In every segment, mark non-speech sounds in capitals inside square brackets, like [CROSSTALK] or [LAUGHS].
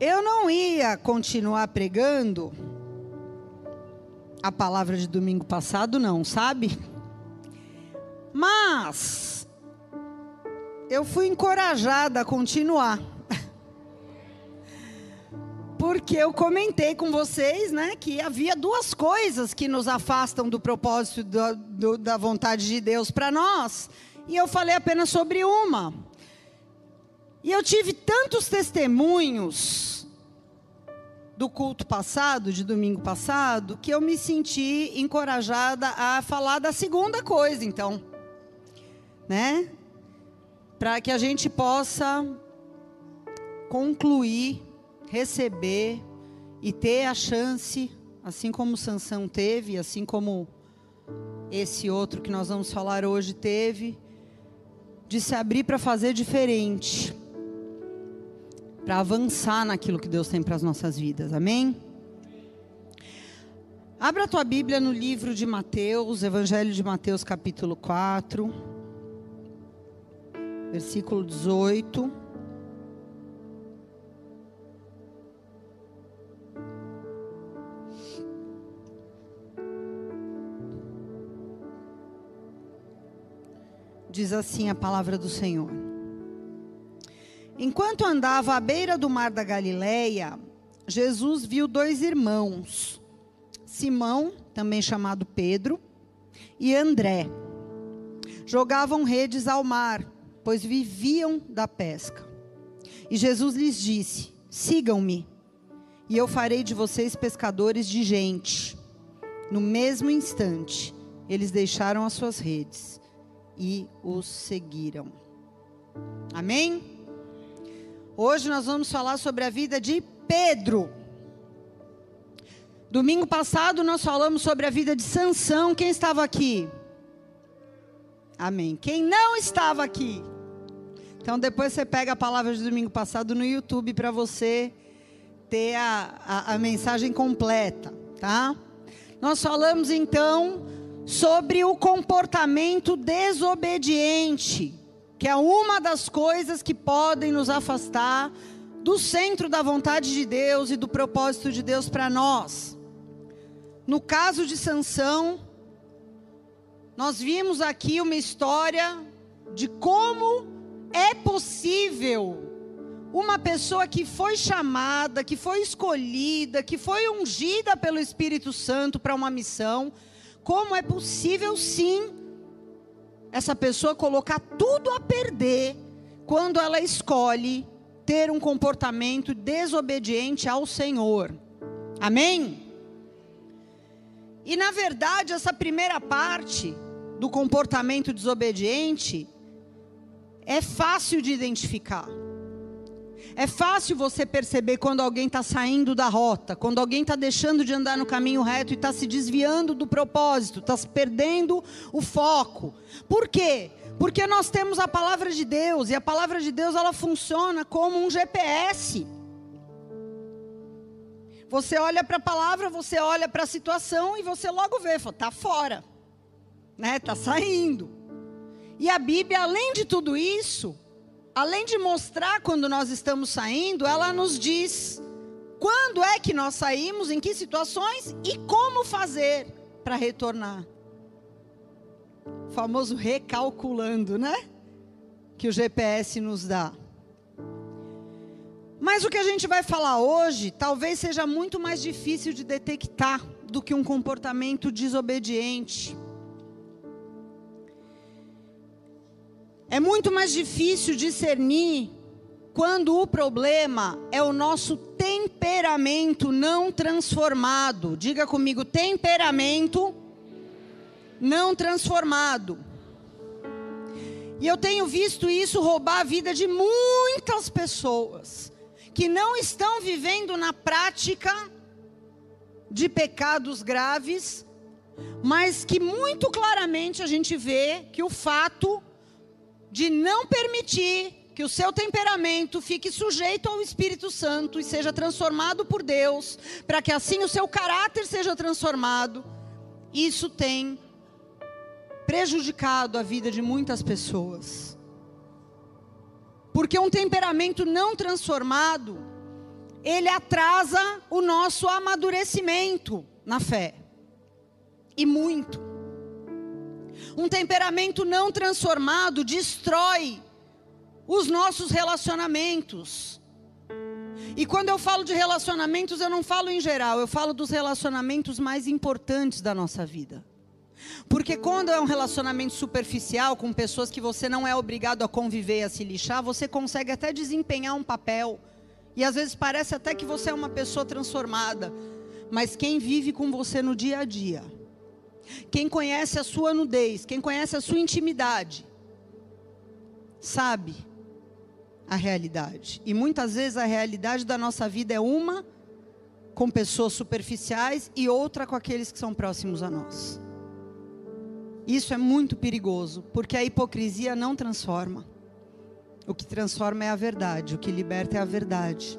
Eu não ia continuar pregando a palavra de domingo passado, não, sabe? Mas eu fui encorajada a continuar. [LAUGHS] Porque eu comentei com vocês, né, que havia duas coisas que nos afastam do propósito do, do, da vontade de Deus para nós, e eu falei apenas sobre uma. E eu tive tantos testemunhos do culto passado, de domingo passado, que eu me senti encorajada a falar da segunda coisa, então, né? Para que a gente possa concluir, receber e ter a chance, assim como Sansão teve, assim como esse outro que nós vamos falar hoje teve, de se abrir para fazer diferente para avançar naquilo que Deus tem para as nossas vidas. Amém? Abra a tua Bíblia no livro de Mateus, Evangelho de Mateus, capítulo 4, versículo 18. Diz assim a palavra do Senhor. Enquanto andava à beira do mar da Galileia, Jesus viu dois irmãos, Simão, também chamado Pedro, e André. Jogavam redes ao mar, pois viviam da pesca. E Jesus lhes disse: Sigam-me, e eu farei de vocês pescadores de gente. No mesmo instante, eles deixaram as suas redes e os seguiram. Amém? Hoje nós vamos falar sobre a vida de Pedro. Domingo passado nós falamos sobre a vida de Sansão. Quem estava aqui? Amém. Quem não estava aqui? Então depois você pega a palavra de domingo passado no YouTube para você ter a, a, a mensagem completa, tá? Nós falamos então sobre o comportamento desobediente que é uma das coisas que podem nos afastar do centro da vontade de Deus e do propósito de Deus para nós. No caso de Sansão, nós vimos aqui uma história de como é possível uma pessoa que foi chamada, que foi escolhida, que foi ungida pelo Espírito Santo para uma missão, como é possível sim essa pessoa colocar tudo a perder quando ela escolhe ter um comportamento desobediente ao Senhor. Amém? E na verdade, essa primeira parte do comportamento desobediente é fácil de identificar. É fácil você perceber quando alguém está saindo da rota, quando alguém está deixando de andar no caminho reto e está se desviando do propósito, está perdendo o foco. Por quê? Porque nós temos a palavra de Deus e a palavra de Deus ela funciona como um GPS. Você olha para a palavra, você olha para a situação e você logo vê, está fora, né? Está saindo. E a Bíblia, além de tudo isso, além de mostrar quando nós estamos saindo, ela nos diz quando é que nós saímos, em que situações e como fazer para retornar. O famoso recalculando, né? Que o GPS nos dá. Mas o que a gente vai falar hoje talvez seja muito mais difícil de detectar do que um comportamento desobediente. É muito mais difícil discernir quando o problema é o nosso temperamento não transformado. Diga comigo, temperamento não transformado. E eu tenho visto isso roubar a vida de muitas pessoas que não estão vivendo na prática de pecados graves, mas que muito claramente a gente vê que o fato de não permitir que o seu temperamento fique sujeito ao Espírito Santo e seja transformado por Deus, para que assim o seu caráter seja transformado, isso tem prejudicado a vida de muitas pessoas. Porque um temperamento não transformado, ele atrasa o nosso amadurecimento na fé. E muito. Um temperamento não transformado destrói os nossos relacionamentos. E quando eu falo de relacionamentos, eu não falo em geral, eu falo dos relacionamentos mais importantes da nossa vida. Porque quando é um relacionamento superficial com pessoas que você não é obrigado a conviver e a se lixar, você consegue até desempenhar um papel. E às vezes parece até que você é uma pessoa transformada. Mas quem vive com você no dia a dia, quem conhece a sua nudez, quem conhece a sua intimidade, sabe a realidade. E muitas vezes a realidade da nossa vida é uma com pessoas superficiais e outra com aqueles que são próximos a nós. Isso é muito perigoso, porque a hipocrisia não transforma. O que transforma é a verdade, o que liberta é a verdade.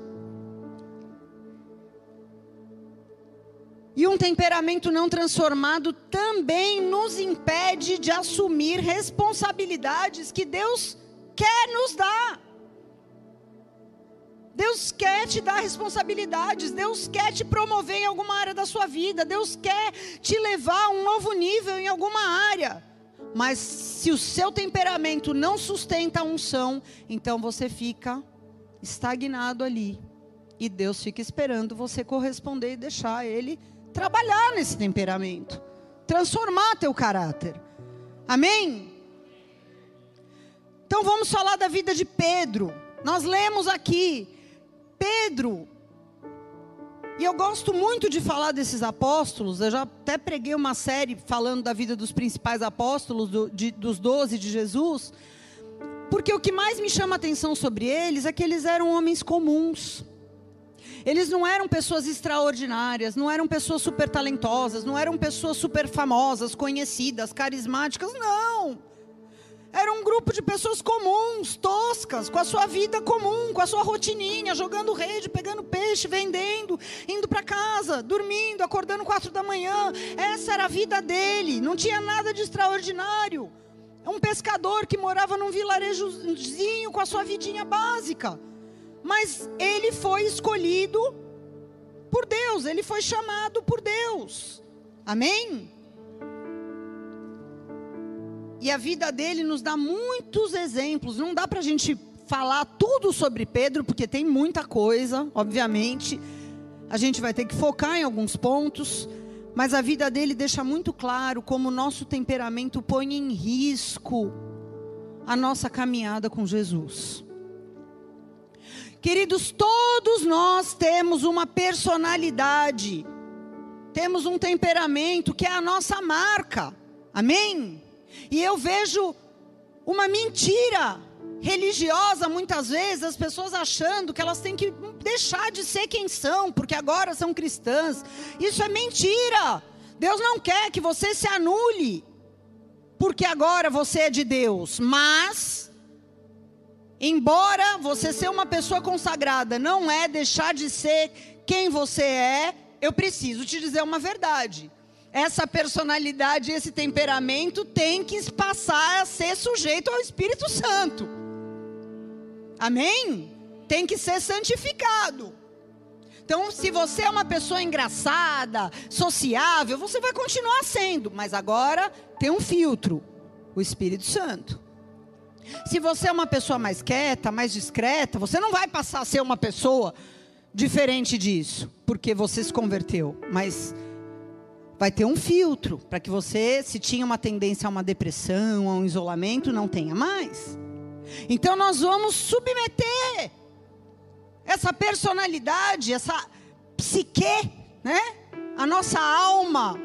E um temperamento não transformado também nos impede de assumir responsabilidades que Deus quer nos dar. Deus quer te dar responsabilidades, Deus quer te promover em alguma área da sua vida, Deus quer te levar a um novo nível em alguma área. Mas se o seu temperamento não sustenta a unção, então você fica estagnado ali. E Deus fica esperando você corresponder e deixar Ele trabalhar nesse temperamento, transformar teu caráter. Amém? Então vamos falar da vida de Pedro. Nós lemos aqui Pedro. E eu gosto muito de falar desses apóstolos. Eu já até preguei uma série falando da vida dos principais apóstolos, do, de, dos doze de Jesus. Porque o que mais me chama a atenção sobre eles é que eles eram homens comuns. Eles não eram pessoas extraordinárias, não eram pessoas super talentosas, não eram pessoas super famosas, conhecidas, carismáticas, não. Era um grupo de pessoas comuns, toscas, com a sua vida comum, com a sua rotininha, jogando rede, pegando peixe, vendendo, indo para casa, dormindo, acordando quatro da manhã. Essa era a vida dele, não tinha nada de extraordinário. Um pescador que morava num vilarejozinho com a sua vidinha básica. Mas ele foi escolhido por Deus, ele foi chamado por Deus. Amém? E a vida dele nos dá muitos exemplos. Não dá para a gente falar tudo sobre Pedro, porque tem muita coisa, obviamente. A gente vai ter que focar em alguns pontos. Mas a vida dele deixa muito claro como o nosso temperamento põe em risco a nossa caminhada com Jesus. Queridos, todos nós temos uma personalidade, temos um temperamento que é a nossa marca. Amém? E eu vejo uma mentira religiosa muitas vezes, as pessoas achando que elas têm que deixar de ser quem são, porque agora são cristãs. Isso é mentira. Deus não quer que você se anule, porque agora você é de Deus. Mas, embora você ser uma pessoa consagrada não é deixar de ser quem você é, eu preciso te dizer uma verdade essa personalidade, esse temperamento tem que passar a ser sujeito ao Espírito Santo. Amém? Tem que ser santificado. Então, se você é uma pessoa engraçada, sociável, você vai continuar sendo, mas agora tem um filtro o Espírito Santo. Se você é uma pessoa mais quieta, mais discreta, você não vai passar a ser uma pessoa diferente disso, porque você se converteu, mas vai ter um filtro para que você, se tinha uma tendência a uma depressão, a um isolamento, não tenha mais. Então nós vamos submeter essa personalidade, essa psique, né? A nossa alma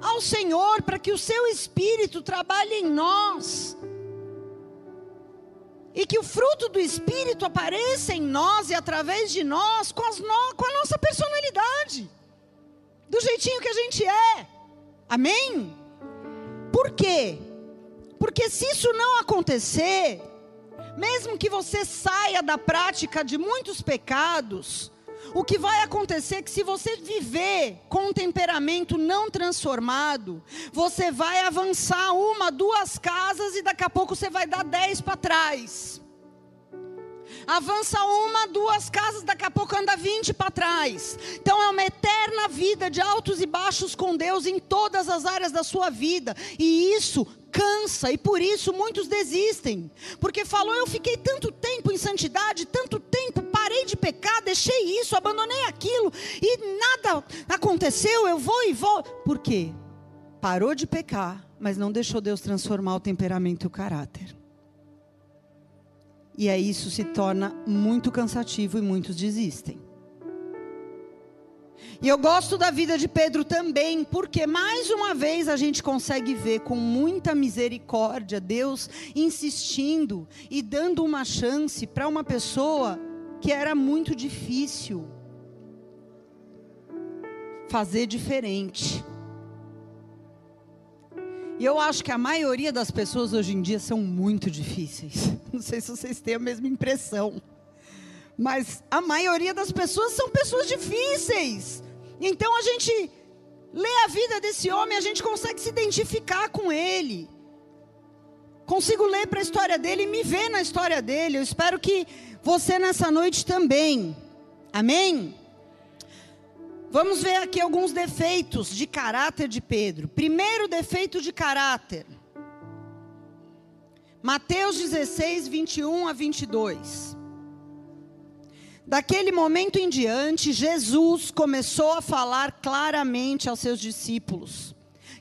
ao Senhor para que o seu espírito trabalhe em nós. E que o fruto do espírito apareça em nós e através de nós com, no, com a nossa personalidade do jeitinho que a gente é. Amém? Por quê? Porque se isso não acontecer, mesmo que você saia da prática de muitos pecados, o que vai acontecer é que se você viver com um temperamento não transformado, você vai avançar uma, duas casas e daqui a pouco você vai dar dez para trás. Avança uma, duas casas, daqui a pouco anda 20 para trás. Então é uma eterna vida de altos e baixos com Deus em todas as áreas da sua vida. E isso cansa e por isso muitos desistem. Porque falou, eu fiquei tanto tempo em santidade, tanto tempo, parei de pecar, deixei isso, abandonei aquilo e nada aconteceu, eu vou e vou. Por quê? Parou de pecar, mas não deixou Deus transformar o temperamento e o caráter. E aí isso se torna muito cansativo e muitos desistem. E eu gosto da vida de Pedro também, porque mais uma vez a gente consegue ver com muita misericórdia Deus insistindo e dando uma chance para uma pessoa que era muito difícil fazer diferente. E eu acho que a maioria das pessoas hoje em dia são muito difíceis. [LAUGHS] Não sei se vocês têm a mesma impressão. Mas a maioria das pessoas são pessoas difíceis. Então a gente lê a vida desse homem, a gente consegue se identificar com ele. Consigo ler para a história dele e me ver na história dele. Eu espero que você nessa noite também. Amém? Vamos ver aqui alguns defeitos de caráter de Pedro. Primeiro defeito de caráter. Mateus 16, 21 a 22. Daquele momento em diante, Jesus começou a falar claramente aos seus discípulos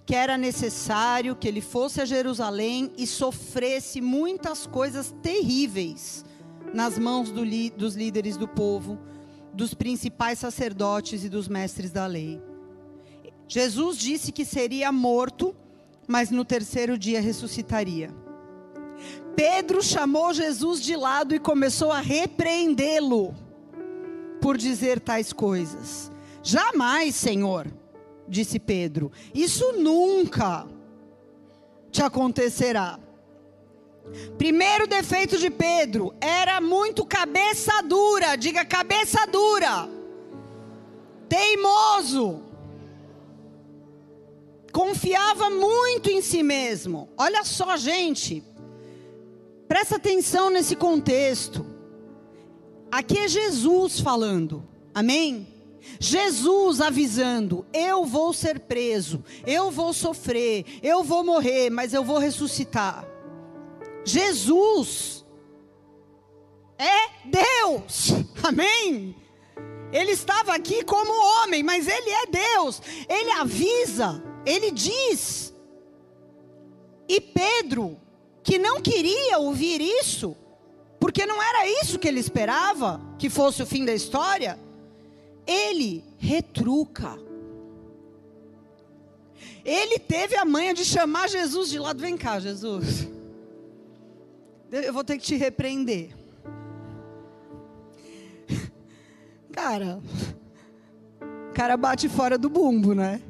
que era necessário que ele fosse a Jerusalém e sofresse muitas coisas terríveis nas mãos do dos líderes do povo dos principais sacerdotes e dos mestres da lei. Jesus disse que seria morto, mas no terceiro dia ressuscitaria. Pedro chamou Jesus de lado e começou a repreendê-lo por dizer tais coisas. Jamais, Senhor, disse Pedro, isso nunca te acontecerá. Primeiro defeito de Pedro, era muito cabeça dura, diga cabeça dura. Teimoso. Confiava muito em si mesmo. Olha só, gente. Presta atenção nesse contexto. Aqui é Jesus falando. Amém? Jesus avisando: eu vou ser preso, eu vou sofrer, eu vou morrer, mas eu vou ressuscitar. Jesus é Deus, [LAUGHS] amém? Ele estava aqui como homem, mas ele é Deus, ele avisa, ele diz. E Pedro, que não queria ouvir isso, porque não era isso que ele esperava, que fosse o fim da história, ele retruca. Ele teve a manha de chamar Jesus de lado, vem cá, Jesus eu vou ter que te repreender. Cara, o cara bate fora do bumbo, né?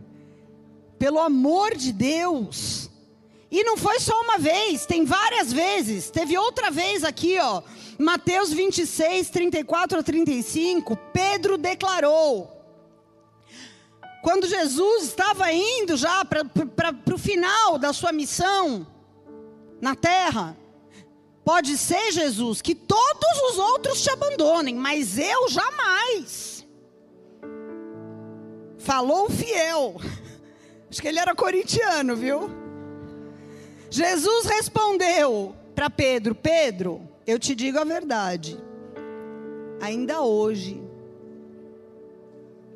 Pelo amor de Deus. E não foi só uma vez, tem várias vezes. Teve outra vez aqui, ó. Mateus 26, 34 a 35. Pedro declarou. Quando Jesus estava indo já para o final da sua missão na terra, Pode ser, Jesus, que todos os outros te abandonem, mas eu jamais. Falou o fiel. Acho que ele era corintiano, viu? Jesus respondeu para Pedro: Pedro, eu te digo a verdade. Ainda hoje,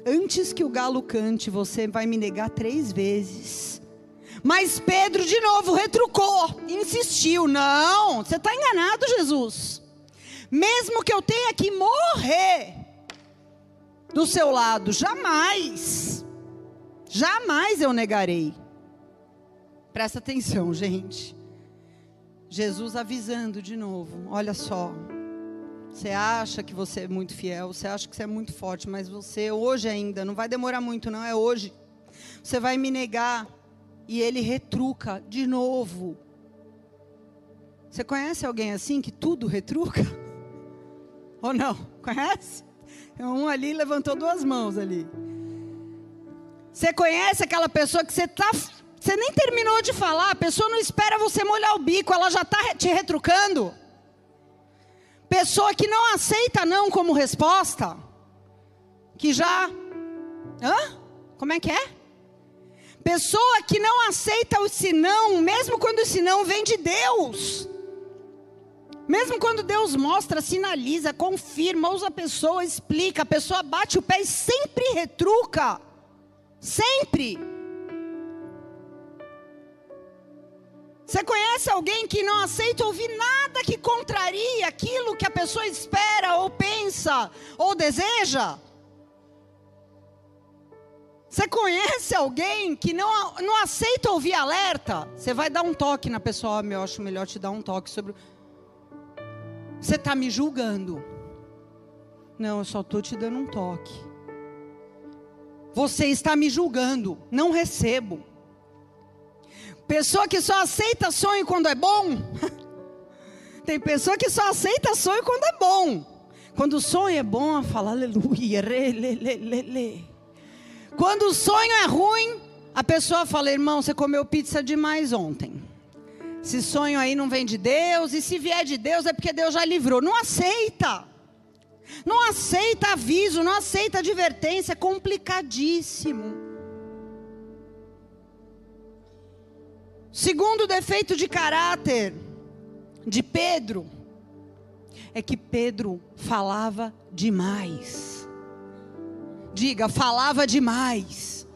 antes que o galo cante, você vai me negar três vezes. Mas Pedro de novo retrucou, insistiu: Não, você está enganado, Jesus. Mesmo que eu tenha que morrer do seu lado, jamais, jamais eu negarei. Presta atenção, gente. Jesus avisando de novo: Olha só, você acha que você é muito fiel, você acha que você é muito forte, mas você hoje ainda, não vai demorar muito, não, é hoje. Você vai me negar e ele retruca de novo. Você conhece alguém assim que tudo retruca? [LAUGHS] Ou não? Conhece? Um ali levantou duas mãos ali. Você conhece aquela pessoa que você tá, você nem terminou de falar, a pessoa não espera você molhar o bico, ela já está te retrucando. Pessoa que não aceita não como resposta, que já. Hã? Como é que é? Pessoa que não aceita o sinão, mesmo quando o sinão vem de Deus. Mesmo quando Deus mostra, sinaliza, confirma, usa a pessoa, explica, a pessoa bate o pé e sempre retruca. Sempre. Você conhece alguém que não aceita ouvir nada que contraria aquilo que a pessoa espera, ou pensa, ou deseja? Você conhece alguém que não, não aceita ouvir alerta? Você vai dar um toque na pessoa, oh, eu acho melhor te dar um toque sobre. Você está me julgando. Não, eu só estou te dando um toque. Você está me julgando. Não recebo. Pessoa que só aceita sonho quando é bom. [LAUGHS] Tem pessoa que só aceita sonho quando é bom. Quando o sonho é bom, fala aleluia. Re, le, le, le, le. Quando o sonho é ruim, a pessoa fala: irmão, você comeu pizza demais ontem. Esse sonho aí não vem de Deus, e se vier de Deus é porque Deus já livrou. Não aceita. Não aceita aviso, não aceita advertência, é complicadíssimo. Segundo defeito de caráter de Pedro é que Pedro falava demais. Diga, falava demais.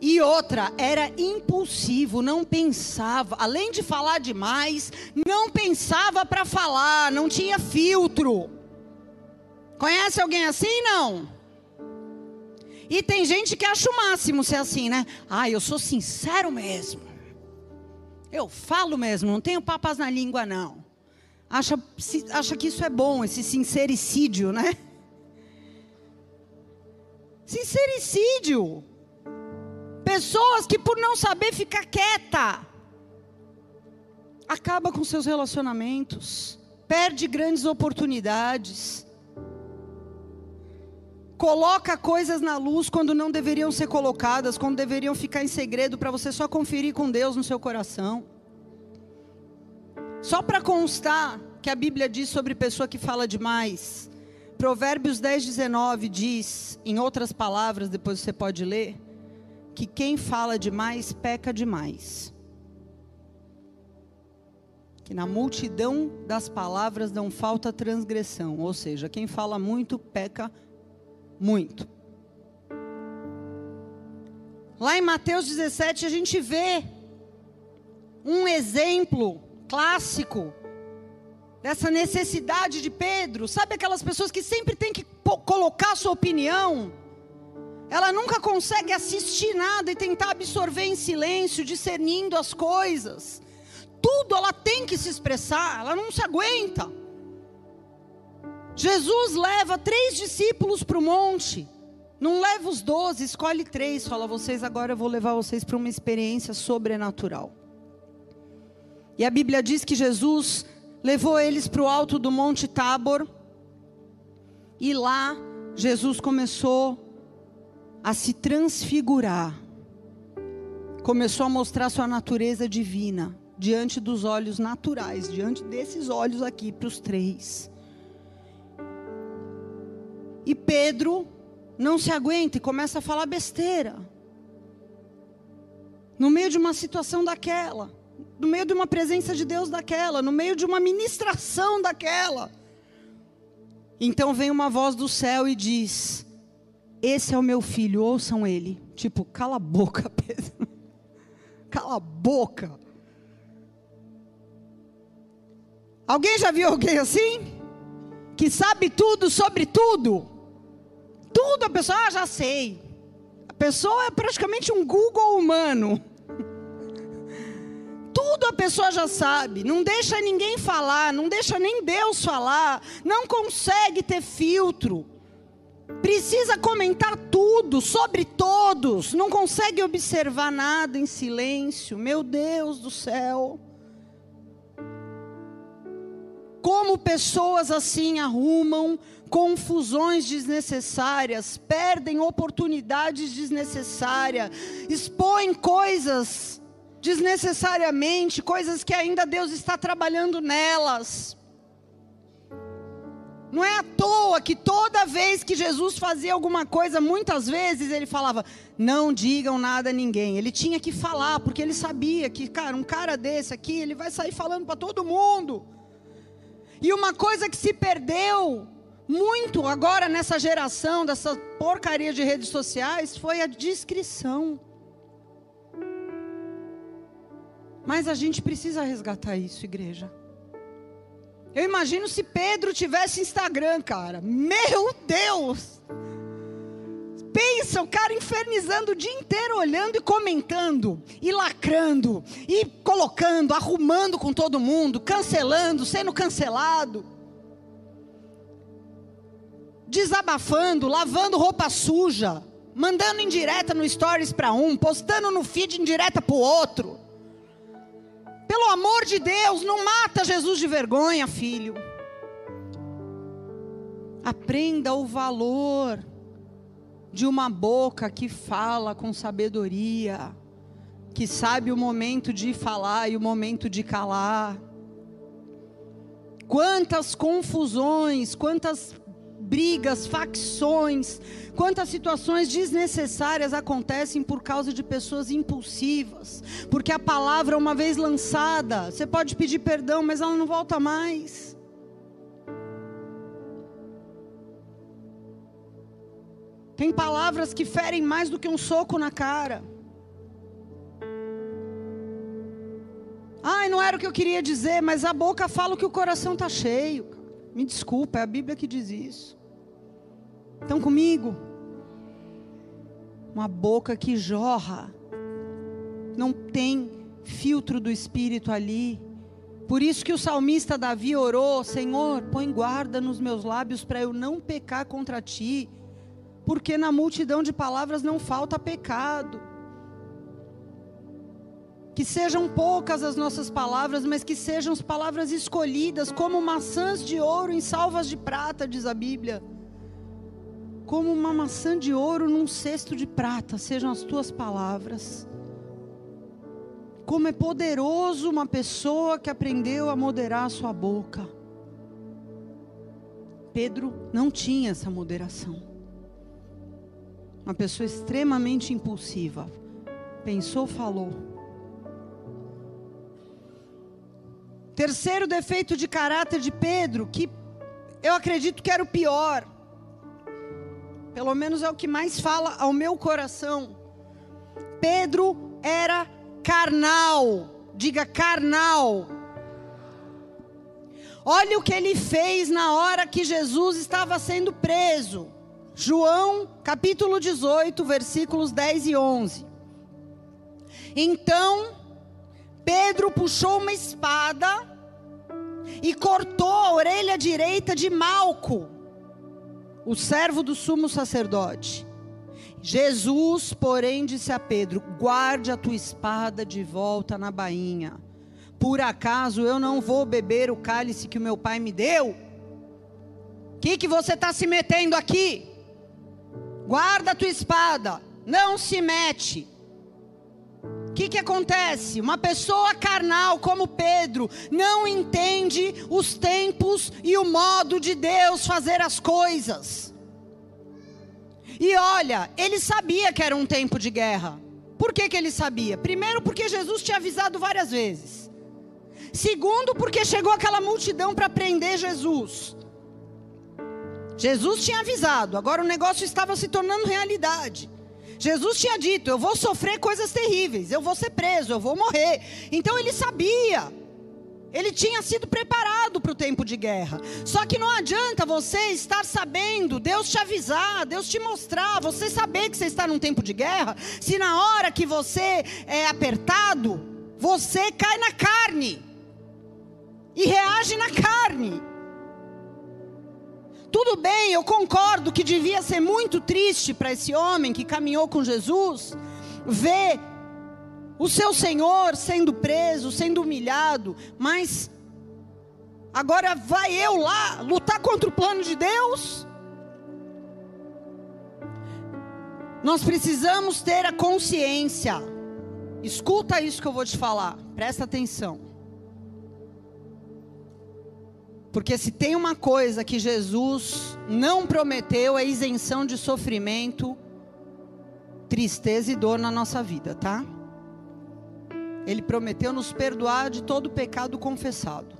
E outra, era impulsivo, não pensava, além de falar demais, não pensava para falar, não tinha filtro. Conhece alguém assim? Não. E tem gente que acha o máximo ser assim, né? Ah, eu sou sincero mesmo. Eu falo mesmo, não tenho papas na língua, não. Acha, acha que isso é bom, esse sincericídio, né? Sincericídio. Pessoas que por não saber ficar quieta, acaba com seus relacionamentos, perde grandes oportunidades coloca coisas na luz quando não deveriam ser colocadas, quando deveriam ficar em segredo para você só conferir com Deus no seu coração. Só para constar que a Bíblia diz sobre pessoa que fala demais. Provérbios 10, 19 diz, em outras palavras, depois você pode ler, que quem fala demais peca demais. Que na multidão das palavras não falta transgressão, ou seja, quem fala muito peca muito. Lá em Mateus 17 a gente vê um exemplo clássico dessa necessidade de Pedro. Sabe aquelas pessoas que sempre tem que colocar sua opinião? Ela nunca consegue assistir nada e tentar absorver em silêncio, discernindo as coisas. Tudo ela tem que se expressar, ela não se aguenta. Jesus leva três discípulos para o monte. Não leva os doze, escolhe três. Fala, vocês agora eu vou levar vocês para uma experiência sobrenatural. E a Bíblia diz que Jesus levou eles para o alto do Monte Tabor. E lá Jesus começou a se transfigurar. Começou a mostrar sua natureza divina diante dos olhos naturais, diante desses olhos aqui para os três. E Pedro não se aguenta e começa a falar besteira. No meio de uma situação daquela, no meio de uma presença de Deus daquela, no meio de uma ministração daquela. Então vem uma voz do céu e diz: Esse é o meu filho, ouçam ele. Tipo, cala a boca, [LAUGHS] Pedro. Cala a boca. Alguém já viu alguém assim? Que sabe tudo sobre tudo? Tudo a pessoa, ah, já sei. A pessoa é praticamente um Google humano. [LAUGHS] Tudo a pessoa já sabe, não deixa ninguém falar, não deixa nem Deus falar, não consegue ter filtro. Precisa comentar tudo sobre todos, não consegue observar nada em silêncio. Meu Deus do céu. Como pessoas assim arrumam confusões desnecessárias, perdem oportunidades desnecessárias, expõem coisas desnecessariamente, coisas que ainda Deus está trabalhando nelas. Não é à toa que toda vez que Jesus fazia alguma coisa, muitas vezes ele falava: Não digam nada a ninguém. Ele tinha que falar, porque ele sabia que, cara, um cara desse aqui, ele vai sair falando para todo mundo. E uma coisa que se perdeu muito agora nessa geração, dessa porcaria de redes sociais, foi a discrição. Mas a gente precisa resgatar isso, igreja. Eu imagino se Pedro tivesse Instagram, cara. Meu Deus! Pensa, o cara infernizando o dia inteiro, olhando e comentando, e lacrando, e colocando, arrumando com todo mundo, cancelando, sendo cancelado, desabafando, lavando roupa suja, mandando indireta no stories para um, postando no feed indireta para o outro. Pelo amor de Deus, não mata Jesus de vergonha, filho. Aprenda o valor de uma boca que fala com sabedoria, que sabe o momento de falar e o momento de calar. Quantas confusões, quantas brigas, facções, quantas situações desnecessárias acontecem por causa de pessoas impulsivas, porque a palavra, uma vez lançada, você pode pedir perdão, mas ela não volta mais. Tem palavras que ferem mais do que um soco na cara. Ai, não era o que eu queria dizer, mas a boca fala que o coração está cheio. Me desculpa, é a Bíblia que diz isso. Estão comigo? Uma boca que jorra, não tem filtro do espírito ali. Por isso que o salmista Davi orou: Senhor, põe guarda nos meus lábios para eu não pecar contra ti, porque na multidão de palavras não falta pecado. Que sejam poucas as nossas palavras, mas que sejam as palavras escolhidas como maçãs de ouro em salvas de prata, diz a Bíblia como uma maçã de ouro num cesto de prata, sejam as tuas palavras. Como é poderoso uma pessoa que aprendeu a moderar a sua boca. Pedro não tinha essa moderação. Uma pessoa extremamente impulsiva. Pensou, falou. Terceiro defeito de caráter de Pedro, que eu acredito que era o pior. Pelo menos é o que mais fala ao meu coração. Pedro era carnal. Diga carnal. Olha o que ele fez na hora que Jesus estava sendo preso. João, capítulo 18, versículos 10 e 11. Então, Pedro puxou uma espada e cortou a orelha direita de Malco o servo do sumo sacerdote. Jesus, porém, disse a Pedro: Guarde a tua espada de volta na bainha. Por acaso eu não vou beber o cálice que o meu pai me deu? O que, que você está se metendo aqui? Guarda a tua espada, não se mete. O que, que acontece? Uma pessoa carnal como Pedro não entende os tempos e o modo de Deus fazer as coisas. E olha, ele sabia que era um tempo de guerra. Por que, que ele sabia? Primeiro, porque Jesus tinha avisado várias vezes. Segundo, porque chegou aquela multidão para prender Jesus. Jesus tinha avisado, agora o negócio estava se tornando realidade. Jesus tinha dito: Eu vou sofrer coisas terríveis, eu vou ser preso, eu vou morrer. Então ele sabia. Ele tinha sido preparado para o tempo de guerra. Só que não adianta você estar sabendo, Deus te avisar, Deus te mostrar, você saber que você está num tempo de guerra, se na hora que você é apertado, você cai na carne e reage na carne. Tudo bem, eu concordo que devia ser muito triste para esse homem que caminhou com Jesus ver o seu Senhor sendo preso, sendo humilhado, mas agora vai eu lá lutar contra o plano de Deus? Nós precisamos ter a consciência. Escuta isso que eu vou te falar, presta atenção. Porque se tem uma coisa que Jesus não prometeu é isenção de sofrimento, tristeza e dor na nossa vida, tá? Ele prometeu nos perdoar de todo pecado confessado.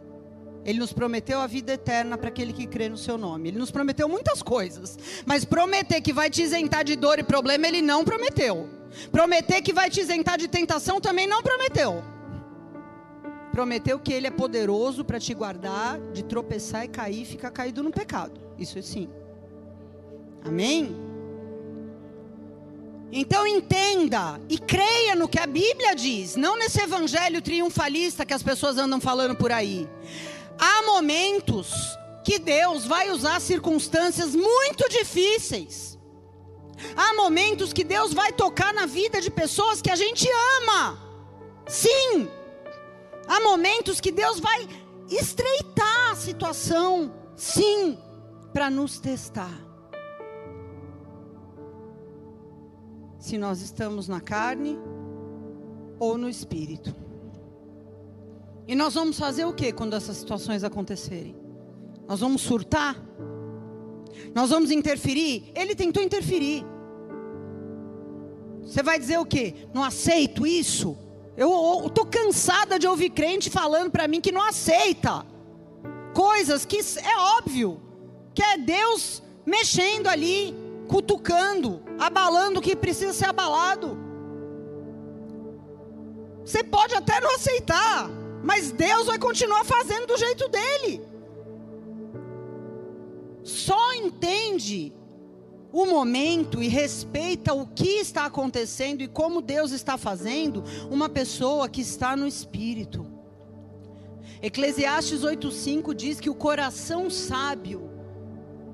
Ele nos prometeu a vida eterna para aquele que crê no seu nome. Ele nos prometeu muitas coisas, mas prometer que vai te isentar de dor e problema, ele não prometeu. Prometer que vai te isentar de tentação também não prometeu prometeu que ele é poderoso para te guardar de tropeçar e cair e ficar caído no pecado. Isso é sim. Amém? Então entenda e creia no que a Bíblia diz, não nesse evangelho triunfalista que as pessoas andam falando por aí. Há momentos que Deus vai usar circunstâncias muito difíceis. Há momentos que Deus vai tocar na vida de pessoas que a gente ama. Sim. Há momentos que Deus vai estreitar a situação, sim, para nos testar. Se nós estamos na carne ou no espírito. E nós vamos fazer o que quando essas situações acontecerem? Nós vamos surtar? Nós vamos interferir? Ele tentou interferir. Você vai dizer o que? Não aceito isso? Eu estou cansada de ouvir crente falando para mim que não aceita coisas que é óbvio que é Deus mexendo ali, cutucando, abalando o que precisa ser abalado. Você pode até não aceitar, mas Deus vai continuar fazendo do jeito dele. Só entende o momento e respeita o que está acontecendo e como Deus está fazendo, uma pessoa que está no espírito. Eclesiastes 8:5 diz que o coração sábio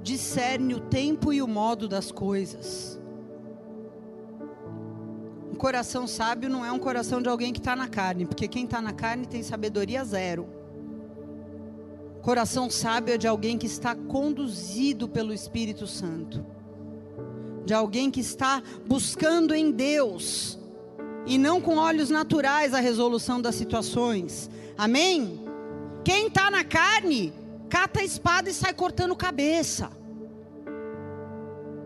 discerne o tempo e o modo das coisas. Um coração sábio não é um coração de alguém que está na carne, porque quem está na carne tem sabedoria zero. Coração sábio é de alguém que está conduzido pelo Espírito Santo de alguém que está buscando em Deus e não com olhos naturais a resolução das situações. Amém? Quem está na carne, cata a espada e sai cortando cabeça.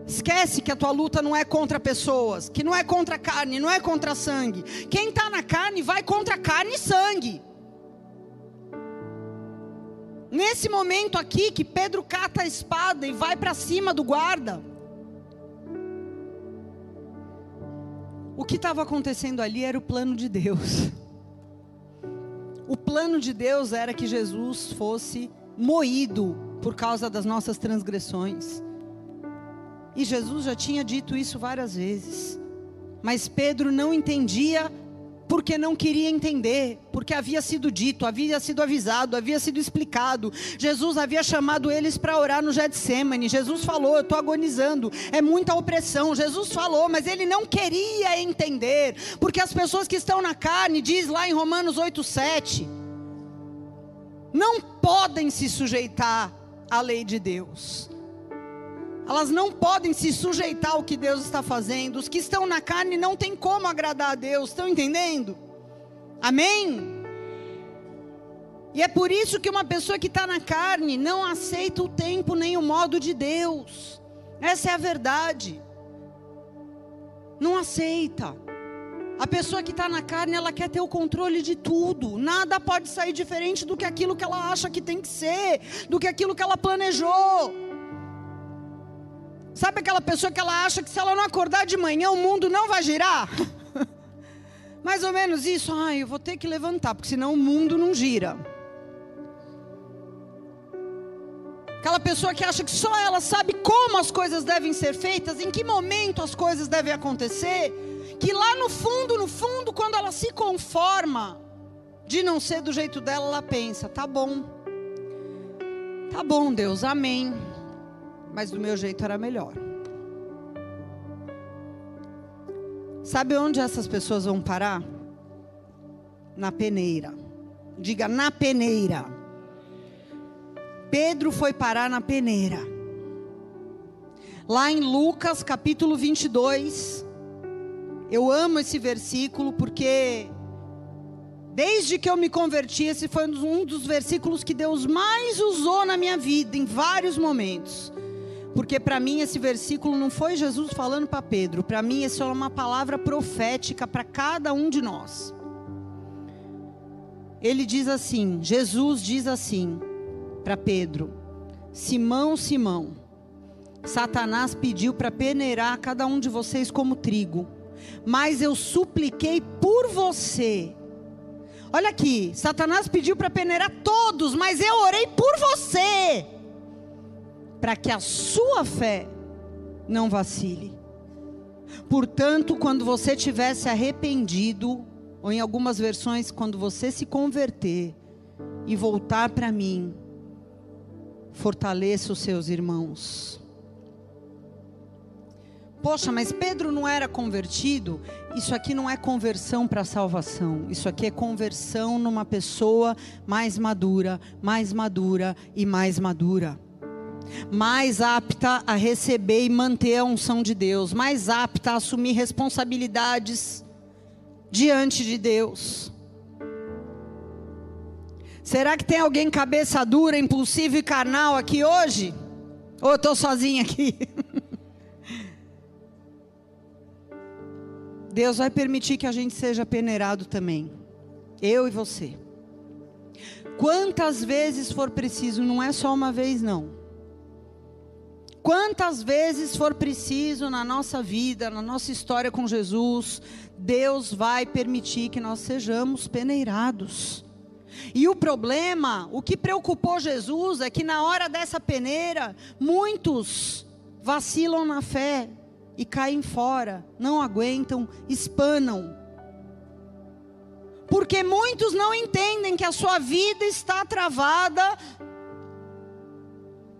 Esquece que a tua luta não é contra pessoas, que não é contra carne, não é contra sangue. Quem está na carne vai contra carne e sangue. Nesse momento aqui que Pedro cata a espada e vai para cima do guarda, O que estava acontecendo ali era o plano de Deus. O plano de Deus era que Jesus fosse moído por causa das nossas transgressões. E Jesus já tinha dito isso várias vezes. Mas Pedro não entendia porque não queria entender, porque havia sido dito, havia sido avisado, havia sido explicado. Jesus havia chamado eles para orar no Getsemane. Jesus falou: "Eu estou agonizando, é muita opressão". Jesus falou, mas ele não queria entender, porque as pessoas que estão na carne, diz lá em Romanos 8:7, não podem se sujeitar à lei de Deus. Elas não podem se sujeitar ao que Deus está fazendo. Os que estão na carne não tem como agradar a Deus. Estão entendendo? Amém? E é por isso que uma pessoa que está na carne não aceita o tempo nem o modo de Deus. Essa é a verdade. Não aceita. A pessoa que está na carne, ela quer ter o controle de tudo. Nada pode sair diferente do que aquilo que ela acha que tem que ser, do que aquilo que ela planejou. Sabe aquela pessoa que ela acha que se ela não acordar de manhã o mundo não vai girar? [LAUGHS] Mais ou menos isso. Ai, eu vou ter que levantar, porque senão o mundo não gira. Aquela pessoa que acha que só ela sabe como as coisas devem ser feitas, em que momento as coisas devem acontecer, que lá no fundo, no fundo, quando ela se conforma de não ser do jeito dela, ela pensa: tá bom, tá bom, Deus, amém mas do meu jeito era melhor. Sabe onde essas pessoas vão parar? Na peneira. Diga na peneira. Pedro foi parar na peneira. Lá em Lucas capítulo 22. Eu amo esse versículo porque Desde que eu me converti, esse foi um dos versículos que Deus mais usou na minha vida, em vários momentos. Porque para mim esse versículo não foi Jesus falando para Pedro, para mim isso é uma palavra profética para cada um de nós. Ele diz assim: Jesus diz assim para Pedro: Simão, Simão, Satanás pediu para peneirar cada um de vocês como trigo, mas eu supliquei por você. Olha aqui, Satanás pediu para peneirar todos, mas eu orei por você, para que a sua fé não vacile. Portanto, quando você tivesse arrependido, ou em algumas versões, quando você se converter e voltar para mim, fortaleça os seus irmãos. Poxa, mas Pedro não era convertido? Isso aqui não é conversão para salvação. Isso aqui é conversão numa pessoa mais madura, mais madura e mais madura. Mais apta a receber e manter a unção de Deus, mais apta a assumir responsabilidades diante de Deus. Será que tem alguém cabeça dura, impulsivo e carnal aqui hoje? Ou eu estou sozinha aqui? [LAUGHS] Deus vai permitir que a gente seja peneirado também. Eu e você. Quantas vezes for preciso, não é só uma vez, não. Quantas vezes for preciso na nossa vida, na nossa história com Jesus, Deus vai permitir que nós sejamos peneirados. E o problema, o que preocupou Jesus é que na hora dessa peneira, muitos vacilam na fé, e caem fora, não aguentam, espanam. Porque muitos não entendem que a sua vida está travada,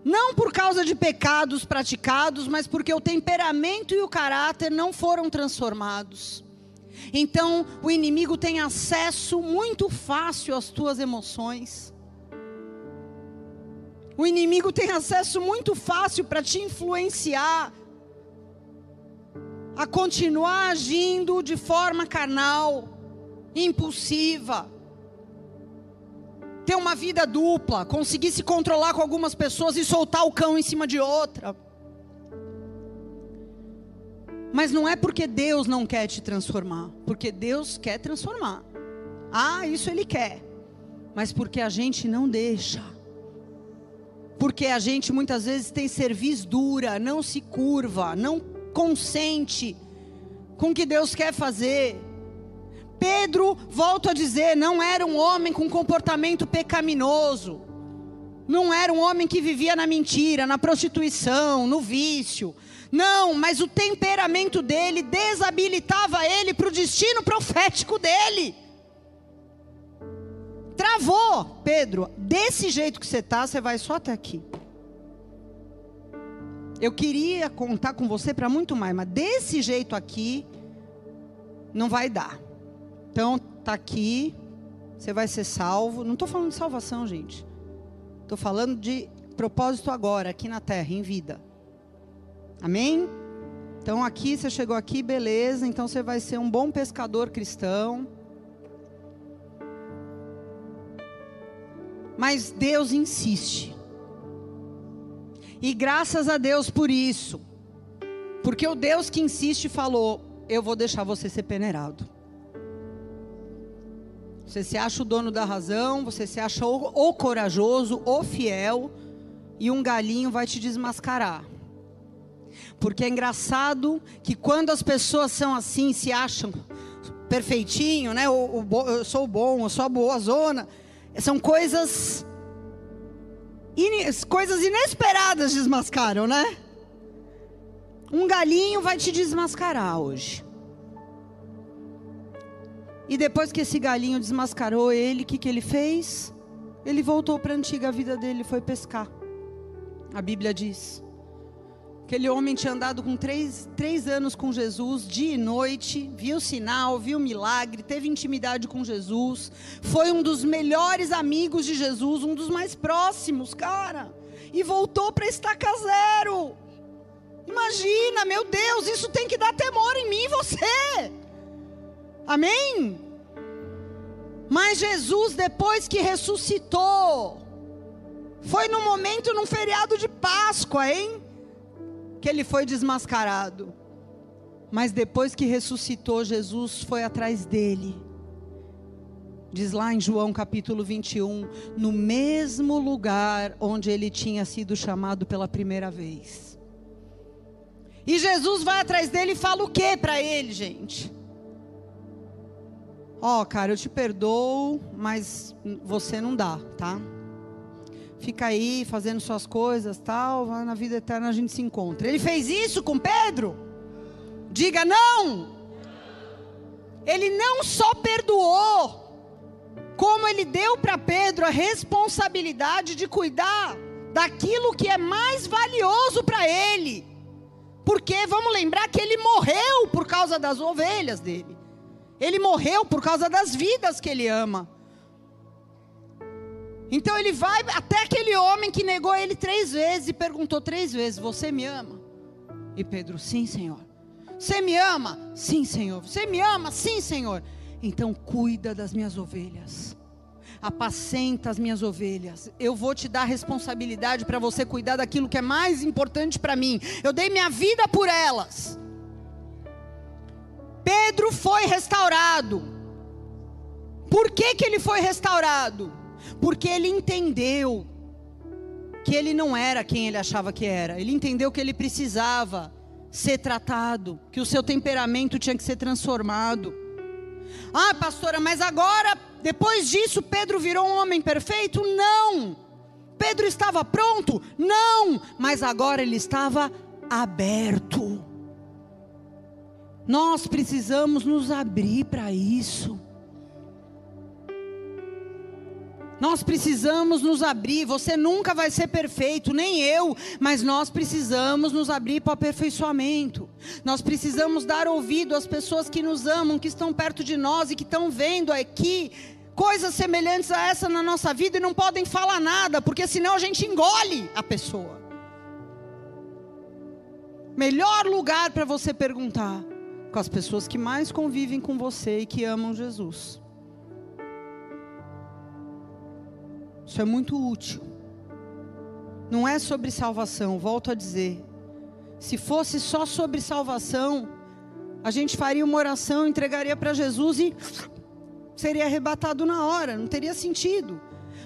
não por causa de pecados praticados, mas porque o temperamento e o caráter não foram transformados. Então, o inimigo tem acesso muito fácil às tuas emoções. O inimigo tem acesso muito fácil para te influenciar a continuar agindo de forma carnal, impulsiva, ter uma vida dupla, conseguir se controlar com algumas pessoas e soltar o cão em cima de outra. Mas não é porque Deus não quer te transformar, porque Deus quer transformar. Ah, isso Ele quer, mas porque a gente não deixa. Porque a gente muitas vezes tem cerviz dura, não se curva, não consente com o que Deus quer fazer. Pedro, volto a dizer, não era um homem com comportamento pecaminoso. Não era um homem que vivia na mentira, na prostituição, no vício. Não, mas o temperamento dele desabilitava ele para o destino profético dele. Travou, Pedro. Desse jeito que você está, você vai só até aqui. Eu queria contar com você para muito mais, mas desse jeito aqui não vai dar. Então tá aqui, você vai ser salvo. Não estou falando de salvação, gente. Estou falando de propósito agora, aqui na terra, em vida. Amém? Então aqui você chegou aqui, beleza. Então você vai ser um bom pescador cristão. Mas Deus insiste. E graças a Deus por isso. Porque o Deus que insiste falou: Eu vou deixar você ser peneirado. Você se acha o dono da razão, você se acha o, o corajoso, o fiel, e um galinho vai te desmascarar. Porque é engraçado que quando as pessoas são assim, se acham perfeitinho, né? Eu sou bom, eu sou a boa zona. São coisas coisas inesperadas desmascaram, né? Um galinho vai te desmascarar hoje. E depois que esse galinho desmascarou ele, o que, que ele fez? Ele voltou para a antiga vida dele, foi pescar. A Bíblia diz. Aquele homem tinha andado com três, três anos com Jesus, dia e noite, viu sinal, viu milagre, teve intimidade com Jesus, foi um dos melhores amigos de Jesus, um dos mais próximos, cara, e voltou para estaca zero. Imagina, meu Deus, isso tem que dar temor em mim e você. Amém? Mas Jesus, depois que ressuscitou, foi no momento, num feriado de Páscoa, hein? Que ele foi desmascarado. Mas depois que ressuscitou, Jesus foi atrás dele. Diz lá em João capítulo 21, no mesmo lugar onde ele tinha sido chamado pela primeira vez. E Jesus vai atrás dele e fala o que para ele, gente? Ó, oh, cara, eu te perdoo, mas você não dá, tá? Fica aí fazendo suas coisas, tal, na vida eterna a gente se encontra. Ele fez isso com Pedro? Diga não. Ele não só perdoou, como ele deu para Pedro a responsabilidade de cuidar daquilo que é mais valioso para ele. Porque vamos lembrar que ele morreu por causa das ovelhas dele. Ele morreu por causa das vidas que ele ama. Então ele vai até aquele homem que negou ele três vezes e perguntou três vezes: Você me ama? E Pedro, sim, Senhor. Você me ama? Sim, Senhor. Você me ama? Sim, Senhor. Então cuida das minhas ovelhas. Apacenta as minhas ovelhas. Eu vou te dar responsabilidade para você cuidar daquilo que é mais importante para mim. Eu dei minha vida por elas. Pedro foi restaurado. Por que, que ele foi restaurado? Porque ele entendeu que ele não era quem ele achava que era. Ele entendeu que ele precisava ser tratado, que o seu temperamento tinha que ser transformado. Ah, pastora, mas agora, depois disso, Pedro virou um homem perfeito? Não. Pedro estava pronto? Não. Mas agora ele estava aberto. Nós precisamos nos abrir para isso. Nós precisamos nos abrir. Você nunca vai ser perfeito, nem eu, mas nós precisamos nos abrir para o aperfeiçoamento. Nós precisamos dar ouvido às pessoas que nos amam, que estão perto de nós e que estão vendo aqui coisas semelhantes a essa na nossa vida e não podem falar nada, porque senão a gente engole a pessoa. Melhor lugar para você perguntar com as pessoas que mais convivem com você e que amam Jesus. Isso é muito útil. Não é sobre salvação, volto a dizer. Se fosse só sobre salvação, a gente faria uma oração, entregaria para Jesus e seria arrebatado na hora, não teria sentido.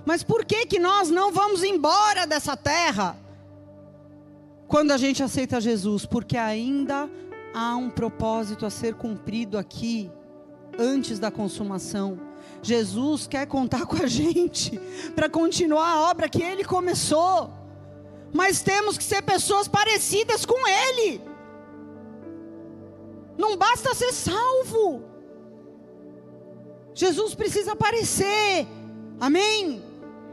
Mas por que que nós não vamos embora dessa terra? Quando a gente aceita Jesus, porque ainda há um propósito a ser cumprido aqui antes da consumação. Jesus quer contar com a gente [LAUGHS] para continuar a obra que ele começou. Mas temos que ser pessoas parecidas com ele. Não basta ser salvo. Jesus precisa aparecer. Amém?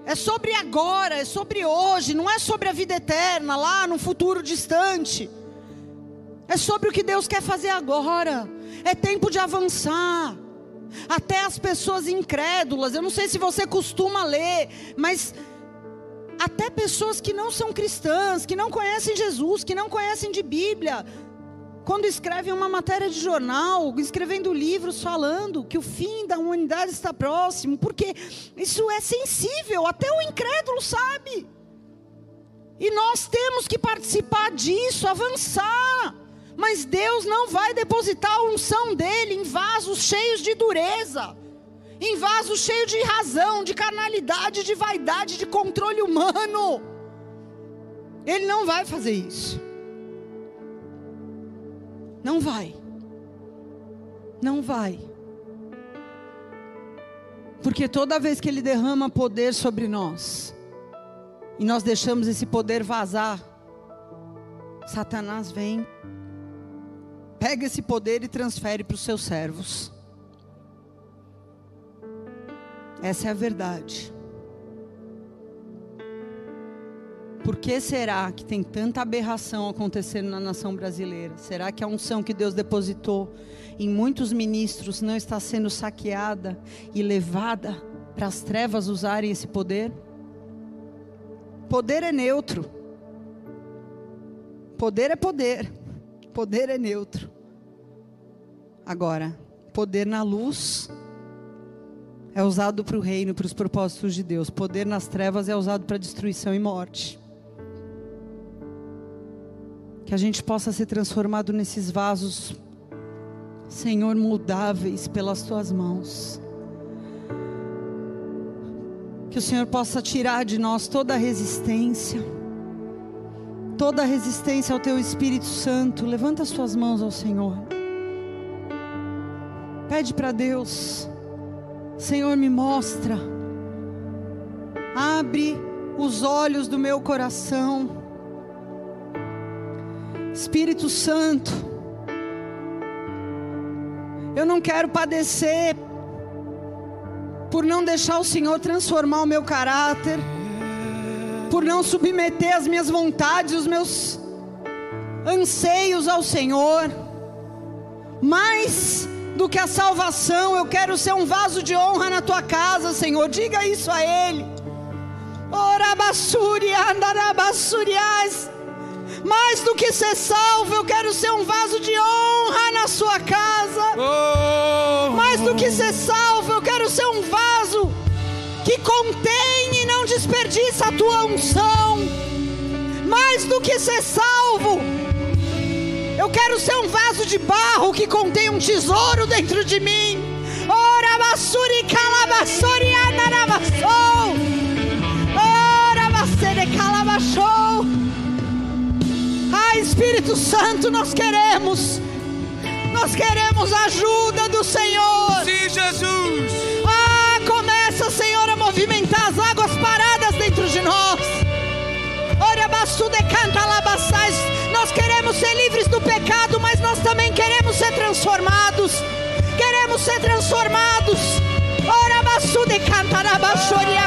É sobre agora, é sobre hoje, não é sobre a vida eterna, lá no futuro distante. É sobre o que Deus quer fazer agora. É tempo de avançar até as pessoas incrédulas. Eu não sei se você costuma ler, mas até pessoas que não são cristãs, que não conhecem Jesus, que não conhecem de Bíblia, quando escrevem uma matéria de jornal, escrevendo livros falando que o fim da humanidade está próximo, porque isso é sensível, até o incrédulo sabe. E nós temos que participar disso, avançar. Mas Deus não vai depositar a unção dele em vasos cheios de dureza, em vasos cheios de razão, de carnalidade, de vaidade, de controle humano. Ele não vai fazer isso. Não vai. Não vai. Porque toda vez que Ele derrama poder sobre nós, e nós deixamos esse poder vazar, Satanás vem pega esse poder e transfere para os seus servos. Essa é a verdade. Por que será que tem tanta aberração acontecendo na nação brasileira? Será que a unção que Deus depositou em muitos ministros não está sendo saqueada e levada para as trevas usarem esse poder? Poder é neutro. Poder é poder. Poder é neutro. Agora, poder na luz é usado para o reino, para os propósitos de Deus. Poder nas trevas é usado para destruição e morte. Que a gente possa ser transformado nesses vasos, Senhor, moldáveis pelas tuas mãos. Que o Senhor possa tirar de nós toda a resistência, toda resistência ao teu Espírito Santo. Levanta as tuas mãos ao Senhor. Pede para Deus, Senhor, me mostra, abre os olhos do meu coração Espírito Santo, eu não quero padecer por não deixar o Senhor transformar o meu caráter, por não submeter as minhas vontades, os meus anseios ao Senhor. Mais do que a salvação, eu quero ser um vaso de honra na tua casa, Senhor. Diga isso a Ele. Mais do que ser salvo, eu quero ser um vaso de honra na sua casa. Oh. Mais do que ser salvo, eu quero ser um vaso que contém desperdiça a tua unção. Mais do que ser salvo, eu quero ser um vaso de barro que contém um tesouro dentro de mim. Ora, basuri, calabassori, anarabassou. Ora, basere, calabachou. Espírito Santo, nós queremos, nós queremos a ajuda do Senhor. Sim, Jesus. Ah, começa, Senhor, a movimentar as águas queremos ser livres do pecado, mas nós também queremos ser transformados. Queremos ser transformados. Ora, canta labassori